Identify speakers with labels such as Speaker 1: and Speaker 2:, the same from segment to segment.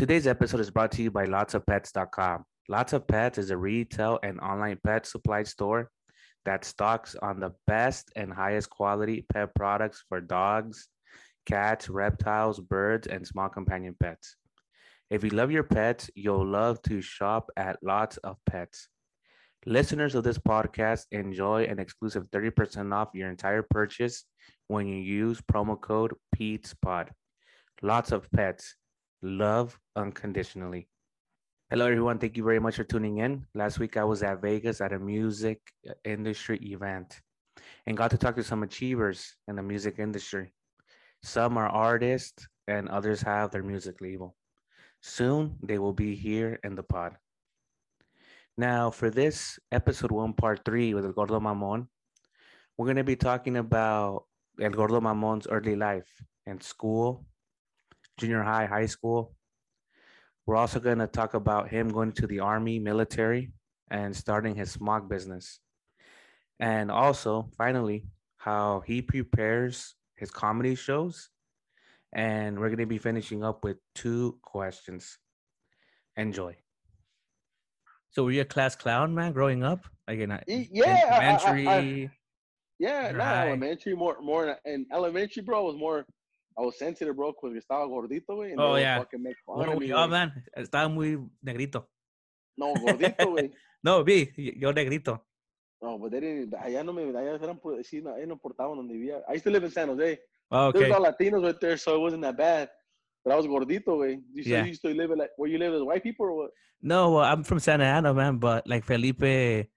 Speaker 1: Today's episode is brought to you by lotsofpets.com. Lots of Pets is a retail and online pet supply store that stocks on the best and highest quality pet products for dogs, cats, reptiles, birds, and small companion pets. If you love your pets, you'll love to shop at Lots of Pets. Listeners of this podcast enjoy an exclusive 30% off your entire purchase when you use promo code PETESPOD. Lots of pets. Love unconditionally. Hello, everyone. Thank you very much for tuning in. Last week, I was at Vegas at a music industry event and got to talk to some achievers in the music industry. Some are artists, and others have their music label. Soon, they will be here in the pod. Now, for this episode one, part three with El Gordo Mamon, we're going to be talking about El Gordo Mamon's early life and school, junior high, high school. We're also going to talk about him going to the army, military, and starting his smog business. And also, finally, how he prepares his comedy shows. And we're going to be finishing up with two questions. Enjoy. So were you a class clown, man, growing up? Like in, a,
Speaker 2: yeah,
Speaker 1: elementary?
Speaker 2: I, I, I, yeah, not
Speaker 1: Right.
Speaker 2: elementary, more, more in elementary, bro. Was more, I was sensitive, bro, because estaba gordito, güey.
Speaker 1: Oh, yeah.
Speaker 2: fucking make fun of me,
Speaker 1: yo,
Speaker 2: güey.
Speaker 1: man, estaba muy negrito.
Speaker 2: No, gordito, güey.
Speaker 1: No, vi, yo negrito.
Speaker 2: No, but they didn't. Allá no me, allá eran, sí, no, no importaban donde vivía. I used to live in San Jose.
Speaker 1: Oh,
Speaker 2: There's
Speaker 1: okay.
Speaker 2: all Latinos right there, so it wasn't that bad. But I was gordito, güey. You said
Speaker 1: Yeah.
Speaker 2: you used to live in like where you live as white people or what?
Speaker 1: No, well, I'm from Santa Ana, man, but like Felipe,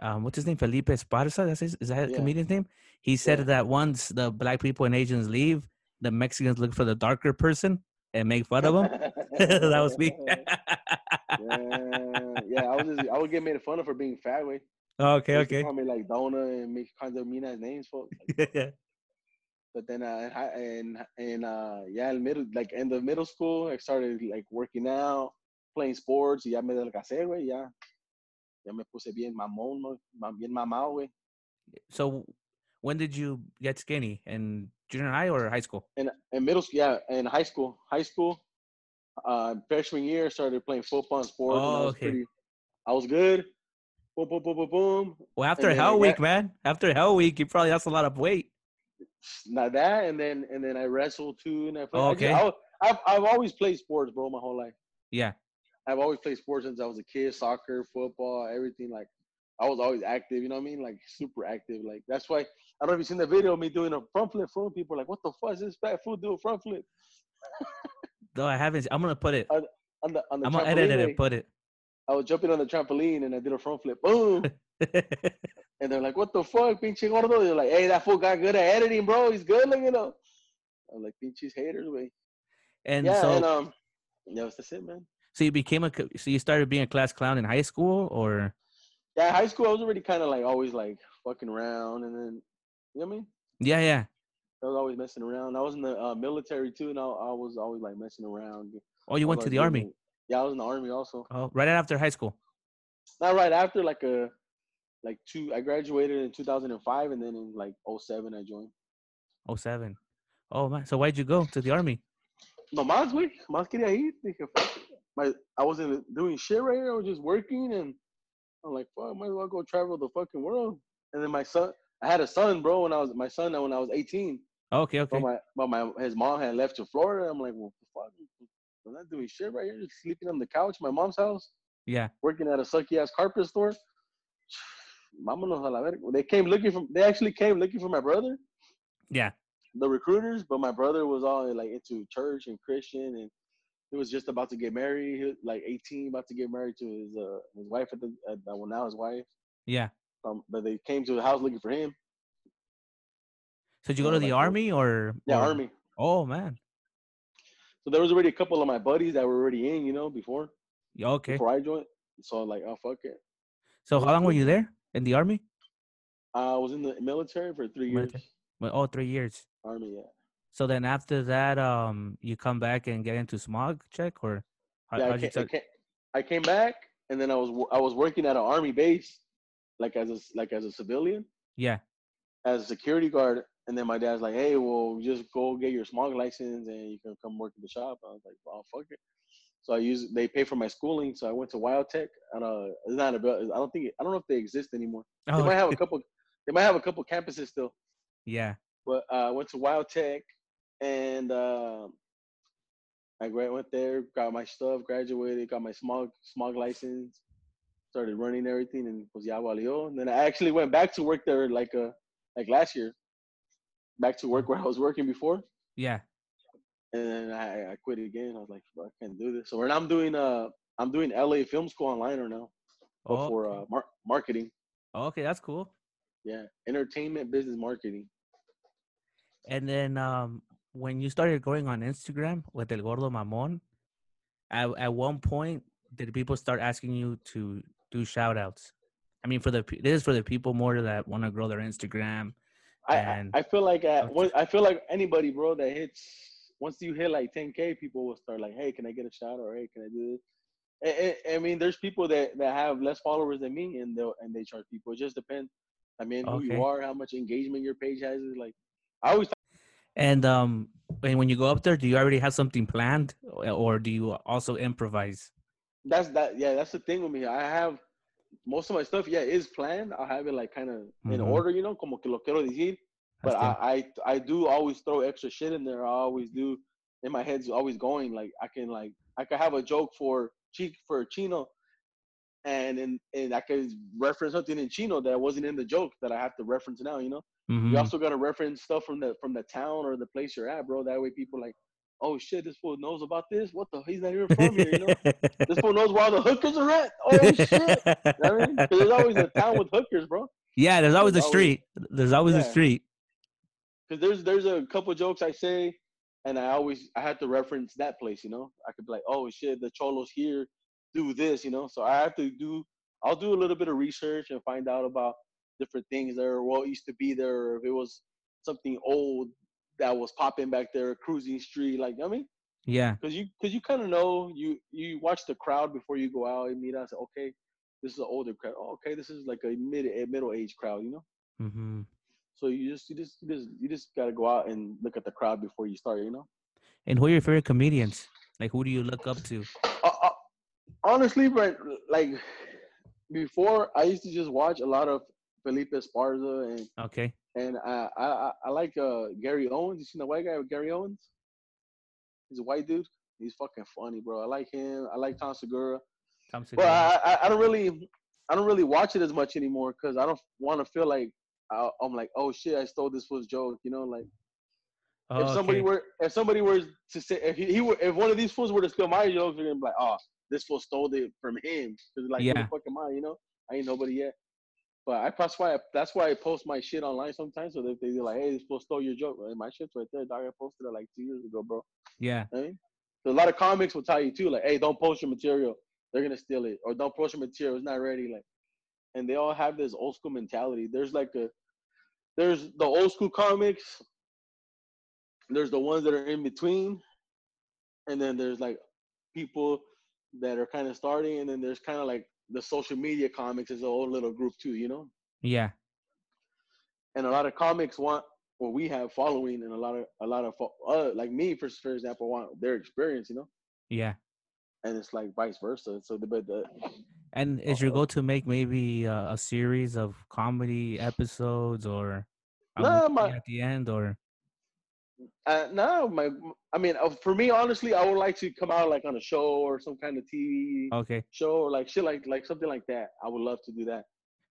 Speaker 1: um, what's his name? Felipe Esparza. That's his, is that
Speaker 2: Yeah.
Speaker 1: comedian's name? He said
Speaker 2: Yeah.
Speaker 1: that once the black people and Asians leave, the Mexicans look for the darker person and make fun of him. that was me.
Speaker 2: yeah, yeah. I was just, I would get made fun of for being fat, way.
Speaker 1: okay,
Speaker 2: They used to
Speaker 1: okay.
Speaker 2: Call me like Dona and make kinds of mean ass names, folks. But then, uh, and and uh, yeah, in middle, like in the middle school, I started like working out, playing sports. Y ya me delgacé, güey. Ya, ya me puse bien mamón, bien mamado, güey.
Speaker 1: so, when did you get skinny? In junior high or high school?
Speaker 2: In in middle school, yeah, in high school, high school, uh, freshman year, started playing football and sports. and I
Speaker 1: Oh,
Speaker 2: was
Speaker 1: okay.
Speaker 2: pretty, I was good. Boom, boom, boom, boom, boom.
Speaker 1: Well, after
Speaker 2: I
Speaker 1: Hell
Speaker 2: got-
Speaker 1: Week, man. After Hell Week, you probably lost a lot of weight.
Speaker 2: Not that, and then and then I wrestled too, and I played.
Speaker 1: Oh, okay.
Speaker 2: I, have I've always played sports, bro, my whole life.
Speaker 1: Yeah.
Speaker 2: I've always played sports since I was a kid, soccer, football, everything. Like I was always active, you know what I mean? Like super active. Like that's why I don't know if you've seen the video of me doing a front flip. Fool, people are like, what the fuck is this fat fool do a front flip
Speaker 1: no, I haven't. I'm gonna put it.
Speaker 2: on the on the
Speaker 1: I'm gonna edit it and put it.
Speaker 2: I was jumping on the trampoline and I did a front flip. Boom. and they're like, what the fuck, pinche gordo? They're like, hey, that fool got good at editing, bro. He's good looking up. I'm like, pinches haters, way.
Speaker 1: and
Speaker 2: yeah,
Speaker 1: so,
Speaker 2: and um, yeah, that's it, man.
Speaker 1: so you became a. So you started being a class clown in high school, or
Speaker 2: Yeah, high school, I was already kind of like always like fucking around, and then you know what I mean.
Speaker 1: yeah, yeah.
Speaker 2: I was always messing around. I was in the uh, military too, and I, I was always like messing around.
Speaker 1: Oh, you went
Speaker 2: was
Speaker 1: to the army.
Speaker 2: it- Yeah, I was in the army also.
Speaker 1: Oh, right after high school.
Speaker 2: Not right after, like a, like two. I graduated in 2005, and then in like 07 I joined.
Speaker 1: Oh seven. Oh man. So why'd you go to the army?
Speaker 2: No más, güey. Más quería ir. Dije. My, I wasn't doing shit right here. I was just working, and I'm like, fuck, might as well go travel the fucking world. And then my son, I had a son, bro. When I was my son, when I was 18.
Speaker 1: Oh, okay, okay.
Speaker 2: But my, but my, his mom had left to Florida. I'm like, well, fuck, I'm not doing shit right here. Just sleeping on the couch, my mom's house,
Speaker 1: Yeah.
Speaker 2: working at a sucky ass carpet store. Vámonos a la verga. They came looking for. They actually came looking for my brother,
Speaker 1: Yeah.
Speaker 2: the recruiters. But my brother was all like into church and Christian, and he was just about to get married. He was like 18, about to get married to his uh, his wife at the at, well now his wife.
Speaker 1: Yeah.
Speaker 2: Um, but they came to the house looking for him.
Speaker 1: So did you go to the
Speaker 2: like,
Speaker 1: army or?
Speaker 2: Yeah,
Speaker 1: or-
Speaker 2: army.
Speaker 1: Oh man.
Speaker 2: So there was already a couple of my buddies that were already in, you know, before
Speaker 1: Yeah, Okay.
Speaker 2: before I joined. So I'm like, oh fuck it.
Speaker 1: So how long were you there in the army?
Speaker 2: I was in the military for three years.
Speaker 1: Well, oh, three years.
Speaker 2: Army, yeah.
Speaker 1: So then after that, um, you come back and get into smog check or? How,
Speaker 2: yeah, I,
Speaker 1: you
Speaker 2: came, I, came, I came back and then I was I was working at an army base, like as a like as a civilian,
Speaker 1: Yeah.
Speaker 2: as a security guard. And then my dad's like, hey, well, just go get your smog license and you can come work at the shop. I was like, well, fuck it. So I use they pay for my schooling. So I went to WyoTech. And uh, it's not about. I don't think I don't know if they exist anymore.
Speaker 1: Oh,
Speaker 2: They might have a couple. They might have a couple campuses still.
Speaker 1: yeah.
Speaker 2: But uh, I went to WyoTech, and uh, I went there, got my stuff, graduated, got my smog smog license, started running everything, and was ya valió. And then I actually went back to work there like uh like last year, back to work where I was working before,
Speaker 1: Yeah.
Speaker 2: and then I, I quit again. I was like, I can't do this. So now I'm doing uh I'm doing LA Film School online right now,
Speaker 1: Oh,
Speaker 2: for uh mar- marketing.
Speaker 1: okay, that's cool.
Speaker 2: Yeah, entertainment business marketing.
Speaker 1: And then um, when you started going on Instagram with El Gordo Mamon, at, at one point, did people start asking you to do shout outs? I mean, for the this is for the people more that want to grow their Instagram.
Speaker 2: I, I I feel like at I feel like anybody, bro, that hits once you hit like 10k, people will start like, hey, can I get a shout or hey, can I do this? I, I, I mean, there's people that, that have less followers than me, and they and they charge people. It just depends. I mean, who
Speaker 1: Okay.
Speaker 2: you are, how much engagement your page has. Is like, I always
Speaker 1: And um, and when you go up there, do you already have something planned, or do you also improvise?
Speaker 2: That's that. Yeah, that's the thing with me. I have most of my stuff. Yeah, is planned. I have it like kind of in
Speaker 1: Mhm.
Speaker 2: order, you know, como que lo quiero decir. but I, I I do always throw extra shit in there. I always do. In my head's always going. Like I can like I could have a joke for cheek for Chino, and and and I could reference something in Chino that wasn't in the joke that I have to reference now. You know.
Speaker 1: Mhm.
Speaker 2: You also gotta reference stuff from the from the town or the place you're at, bro. That way people like, oh shit, this fool knows about this. What the? He's not even from here. You know. this fool knows where all the hookers are at. Oh shit. You know I mean? 'Cause there's always a town with hookers, bro.
Speaker 1: yeah, there's always a
Speaker 2: There's always-
Speaker 1: street. There's always a street.
Speaker 2: because there's there's a couple jokes I say, and I always I have to reference that place. You know, I could be like, oh shit, the cholos here do this. You know, so I have to do. I'll do a little bit of research and find out about different things there, what used to be there, or if it was something old that was popping back there, cruising street. Like I mean,
Speaker 1: Yeah.
Speaker 2: because you because you kind of know you you watch the crowd before you go out and meet us. Okay, this is an older crowd. Oh, okay, this is like a mid a middle age crowd. You know.
Speaker 1: hmm
Speaker 2: So you just you just you just you just gotta go out and look at the crowd before you start, you know.
Speaker 1: And who are your favorite comedians? Like, who do you look up to?
Speaker 2: Uh, uh, honestly, but like before, I used to just watch a lot of Felipe Esparza and
Speaker 1: Okay.
Speaker 2: And I I I- like uh Gary Owens. You seen the white guy with Gary Owens? He's a white dude. He's fucking funny, bro. I like him. I like Tom Segura.
Speaker 1: Tom
Speaker 2: But
Speaker 1: Segura.
Speaker 2: I, I I don't really I don't really watch it as much anymore because I don't want to feel like I, I'm like oh shit I stole this fool's joke, you know like.
Speaker 1: Oh,
Speaker 2: if somebody
Speaker 1: okay.
Speaker 2: were if somebody were to say if he, he were if one of these fools were to steal my jokes, they're gonna be like, oh, this fool stole it from him. Cause like, who
Speaker 1: Yeah.
Speaker 2: the fuck am I? You know, I ain't nobody yet. But I that's why I, that's why I post my shit online sometimes. So that they be like, hey, this fool stole your joke. My shit's right there, dog. I posted it like two years ago, bro.
Speaker 1: Yeah.
Speaker 2: You know what I mean? So a lot of comics will tell you too, like, hey, don't post your material. They're gonna steal it, or don't post your material. It's not ready. Like, and they all have this old school mentality. There's like a, there's the old school comics. There's the ones that are in between, and then there's like people that are kind of starting, and then there's kind of like the social media comics is a whole little group too, you know.
Speaker 1: Yeah.
Speaker 2: And a lot of comics want what we have following, and a lot of a lot of uh, like me, for for example, want their experience, you know.
Speaker 1: Yeah.
Speaker 2: and it's like vice versa. So the but the
Speaker 1: And is your goal to make maybe uh, a series of comedy episodes or a
Speaker 2: No, my-
Speaker 1: at the end or
Speaker 2: uh, no, my I mean, uh, for me, honestly, I would like to come out like on a show or some kind of TV
Speaker 1: okay.
Speaker 2: show or like shit like like something like that. I would love to do that.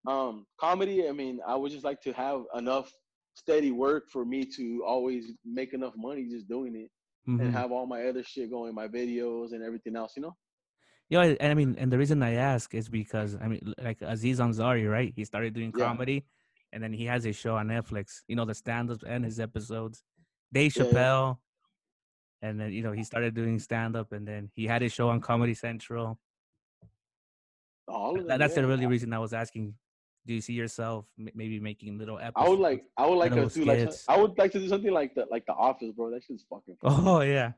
Speaker 2: Um, comedy. I mean, I would just like to have enough steady work for me to always make enough money just doing it
Speaker 1: Mhm.
Speaker 2: and have all my other shit going, my videos and everything else. You know.
Speaker 1: Yeah, and I mean, and the reason I ask is because I mean, like Aziz Ansari, right? He started doing
Speaker 2: Yeah.
Speaker 1: comedy, and then he has his show on Netflix. You know, the stand-ups and his episodes. Dave
Speaker 2: Yeah, yeah.
Speaker 1: Chappelle, and then you know he started doing stand-up, and then he had his show on Comedy Central.
Speaker 2: All of
Speaker 1: That, that's the really reason I was asking. Do you see yourself maybe making little episodes?
Speaker 2: I would like I would like to do like. I would like to do something like the like the Office, bro. That shit's fucking oh, funny.
Speaker 1: Oh yeah,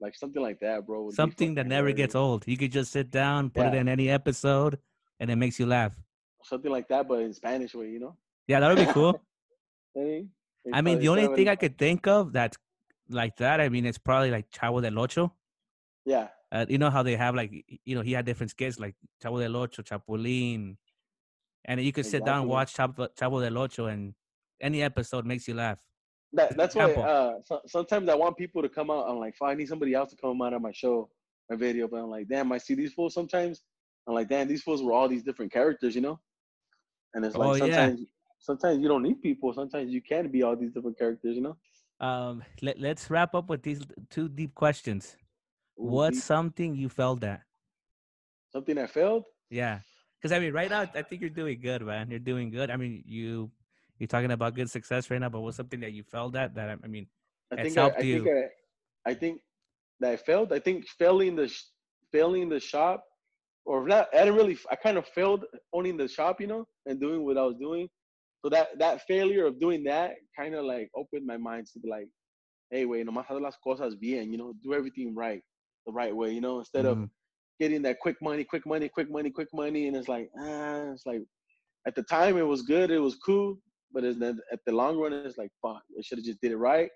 Speaker 2: like something like that, bro.
Speaker 1: something that never gets old. You could just sit down, put it in any episode, and it makes you laugh.
Speaker 2: Something like that, but in Spanish way, you know.
Speaker 1: Yeah, that would be cool.
Speaker 2: Mean,
Speaker 1: I mean, the only thing I could think of that's like that, I mean, it's probably like Chavo del Ocho.
Speaker 2: yeah,
Speaker 1: uh, you know how they have like you know he had different skits like Chavo del Ocho, Chapulín, and you could sit down and watch Chavo, Chavo del Ocho, and any episode makes you laugh.
Speaker 2: That, that's why uh, so, sometimes I want people to come out. I'm like, I need somebody else to come out on my show, my video. But I'm like, damn, I see these fools sometimes. I'm like, damn, these fools were all these different characters, you know. And it's like oh, sometimes, yeah. Sometimes you don't need people. Sometimes you can be all these different characters, you know.
Speaker 1: Um, let, let's wrap up with these two deep questions. Ooh, What's deep. something you failed at?
Speaker 2: Something I failed?
Speaker 1: Yeah, because I mean, right now I think you're doing good, man. You're doing good. I mean, you you're talking about good success right now, but what's something that you failed at that I mean, I think helped I, I
Speaker 2: you? Think I, I, think that I failed. I think failing the failing the shop, or not. I didn't really. I kind of failed owning the shop, you know, and doing what I was doing. So that that failure of doing that kind of like opened my mind to be like, hey, wait, no más las cosas bien, you know, do everything right, the right way, you know, instead mm-hmm. of getting that quick money, quick money, quick money, quick money, and it's like, ah, it's like, at the time it was good, it was cool, but at the long run, it's like, fuck, I should have just did it right.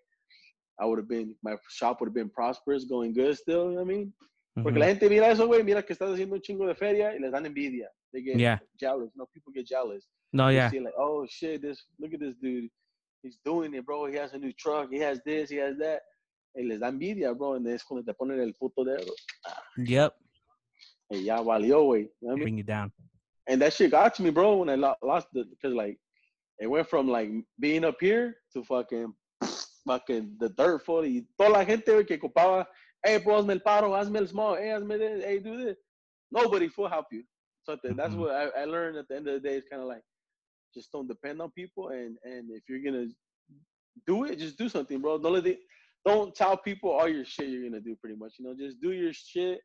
Speaker 2: I would have been, my shop would have been prosperous, going good still, you know what I mean? Porque mm-hmm. la gente mira eso, güey, mira que estás haciendo un chingo de feria y les dan envidia. They get yeah. jealous. Know, people get jealous.
Speaker 1: No,
Speaker 2: they
Speaker 1: yeah.
Speaker 2: See like, oh shit, this look at this dude. He's doing it, bro. He has a new truck. He has this. He has that. Y les da envidia, bro. And es cuando te ponen el puto dedo.
Speaker 1: Yep. Ah.
Speaker 2: Hey, ya valió, güey. You know
Speaker 1: I mean? Bring you down.
Speaker 2: And that shit got to me, bro, when I lost the, because like, it went from like being up here to fucking fucking the dirt for y toda la gente que ocupaba, hey, bro, hazme el paro, hazme el small, hey, hazme this, hey, do this. Nobody will help you. So that's mm-hmm. what I, I, learned at the end of the day. It's kind of like just don't depend on people, and and if you're gonna do it, just do something, bro. Don't let it, don't tell people all your shit you're gonna do. Pretty much, you know, just do your shit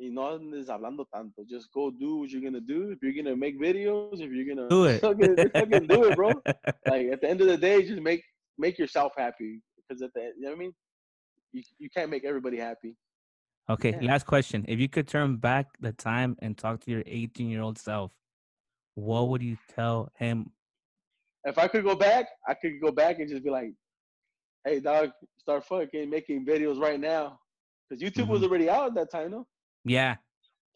Speaker 2: y no andes hablando tanto. Just go do what you're gonna do. If you're gonna make videos, if you're gonna
Speaker 1: do it,
Speaker 2: fucking, fucking do it, bro. like at the end of the day, just make make yourself happy. Because at the you know what I mean, you you can't make everybody happy.
Speaker 1: Okay, yeah. last question. If you could turn back the time and talk to your 18 year old self, what would you tell him?
Speaker 2: If I could go back, I could go back and just be like, "Hey, dog, start fucking making videos right now." Because YouTube mm-hmm. was already out at that time, no?
Speaker 1: Yeah.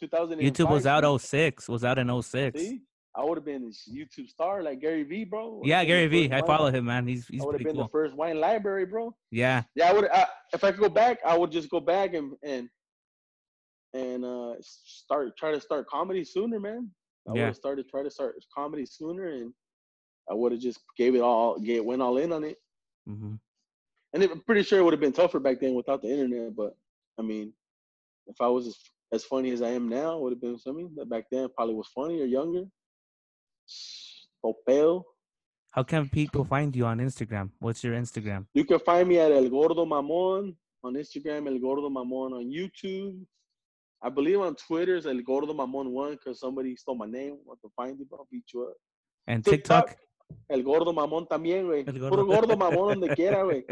Speaker 2: 2000.
Speaker 1: YouTube was out 06. Was out in 06.
Speaker 2: See? I would have been a YouTube star like Gary Vee, bro.
Speaker 1: Yeah, Gary Vee. I follow him, man. He's he's. I
Speaker 2: would have been
Speaker 1: cool.
Speaker 2: the first wine library, bro.
Speaker 1: Yeah.
Speaker 2: Yeah, I would. if I could go back, I would just go back and and and uh start try to start comedy sooner, man. I yeah. would have started try to start comedy sooner, and I would have just gave it all, get went all in on it.
Speaker 1: Mm-hmm.
Speaker 2: And it, I'm pretty sure it would have been tougher back then without the internet. But I mean, if I was as funny as I am now would have been something that back then probably was funny or younger. Popel.
Speaker 1: How can people find you on Instagram? What's your Instagram?
Speaker 2: You can find me at El Gordo Mamon on Instagram, El Gordo Mamon on YouTube. I believe on Twitter is El Gordo Mamon one because somebody stole my name. Want to find you, I'll beat you up.
Speaker 1: And TikTok, TikTok
Speaker 2: El Gordo Mamón también, güey. Puro Gordo Mamón donde quiera, güey.